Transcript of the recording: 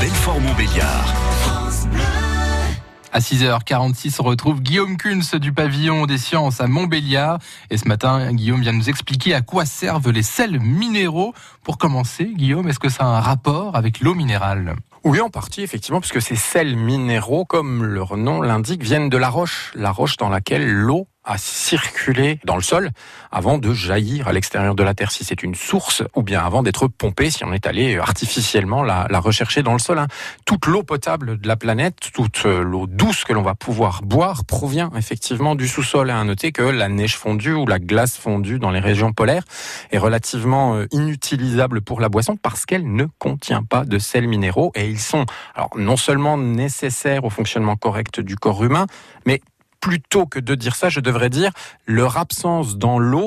Belfort-Montbéliard. À 6h46, on retrouve Guillaume Kunz du pavillon des sciences à Montbéliard. Et ce matin, Guillaume vient nous expliquer à quoi servent les sels minéraux. Pour commencer, Guillaume, est-ce que ça a un rapport avec l'eau minérale? Oui, en partie, effectivement, puisque ces sels minéraux, comme leur nom l'indique, viennent de la roche, la roche dans laquelle l'eau à circuler dans le sol avant de jaillir à l'extérieur de la Terre, si c'est une source, ou bien avant d'être pompée, si on est allé artificiellement la, rechercher dans le sol. Hein. Toute l'eau potable de la planète, toute euh, l'eau douce que l'on va pouvoir boire provient effectivement du sous-sol. À noter que la neige fondue ou la glace fondue dans les régions polaires est relativement euh, inutilisable pour la boisson parce qu'elle ne contient pas de sels minéraux et ils sont alors non seulement nécessaires au fonctionnement correct du corps humain, mais plutôt que de dire ça, je devrais dire leur absence dans l'eau